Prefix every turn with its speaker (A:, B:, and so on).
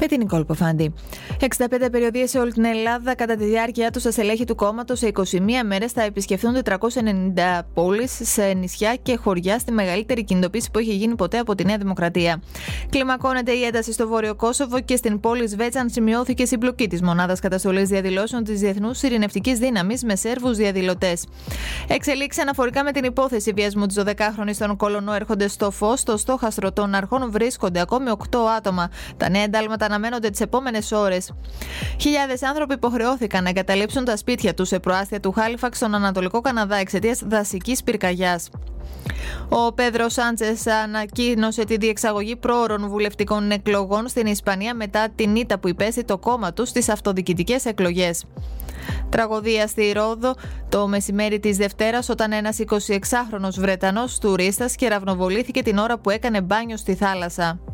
A: Με την Νικόλ Ποφάντη. 65 περιοδίες σε όλη την Ελλάδα κατά τη διάρκεια του στα στελέχη του κόμματος σε 21 μέρες θα επισκεφθούν 490 πόλεις σε νησιά και χωριά στη μεγαλύτερη κινητοποίηση που έχει γίνει ποτέ από τη Νέα Δημοκρατία. Κλιμακώνεται η ένταση στο Βόρειο Κόσοβο και στην πόλη Σβέτσαν σημειώθηκε συμπλοκή της μονάδας καταστολής διαδηλώσεων της Διεθνούς Ειρηνευτικής Δύναμης με Σέρβους διαδηλωτές. Εξελίξει αναφορικά με την υπόθεση βιασμού της 12χρονη στον Κολονό έρχονται στο φως. Στο στόχαστρο των αρχών βρίσκονται ακόμη 8 άτομα. Τα νέα εντάλματα αναμένονται τις επόμενες ώρες. Χιλιάδες άνθρωποι υποχρεώθηκαν να εγκαταλείψουν τα σπίτια τους σε προάστια του Χάλιφαξ στον Ανατολικό Καναδά εξαιτίας δασικής πυρκαγιάς. Ο Πέδρο Σάντσες ανακοίνωσε τη διεξαγωγή πρόωρων βουλευτικών εκλογών στην Ισπανία μετά την ήττα που υπέστη το κόμμα του στις αυτοδιοικητικές εκλογές. Τραγωδία στη Ρόδο το μεσημέρι της Δευτέρας, όταν ένας 26χρονο Βρετανός τουρίστας κεραυνοβολήθηκε την ώρα που έκανε μπάνιο στη θάλασσα.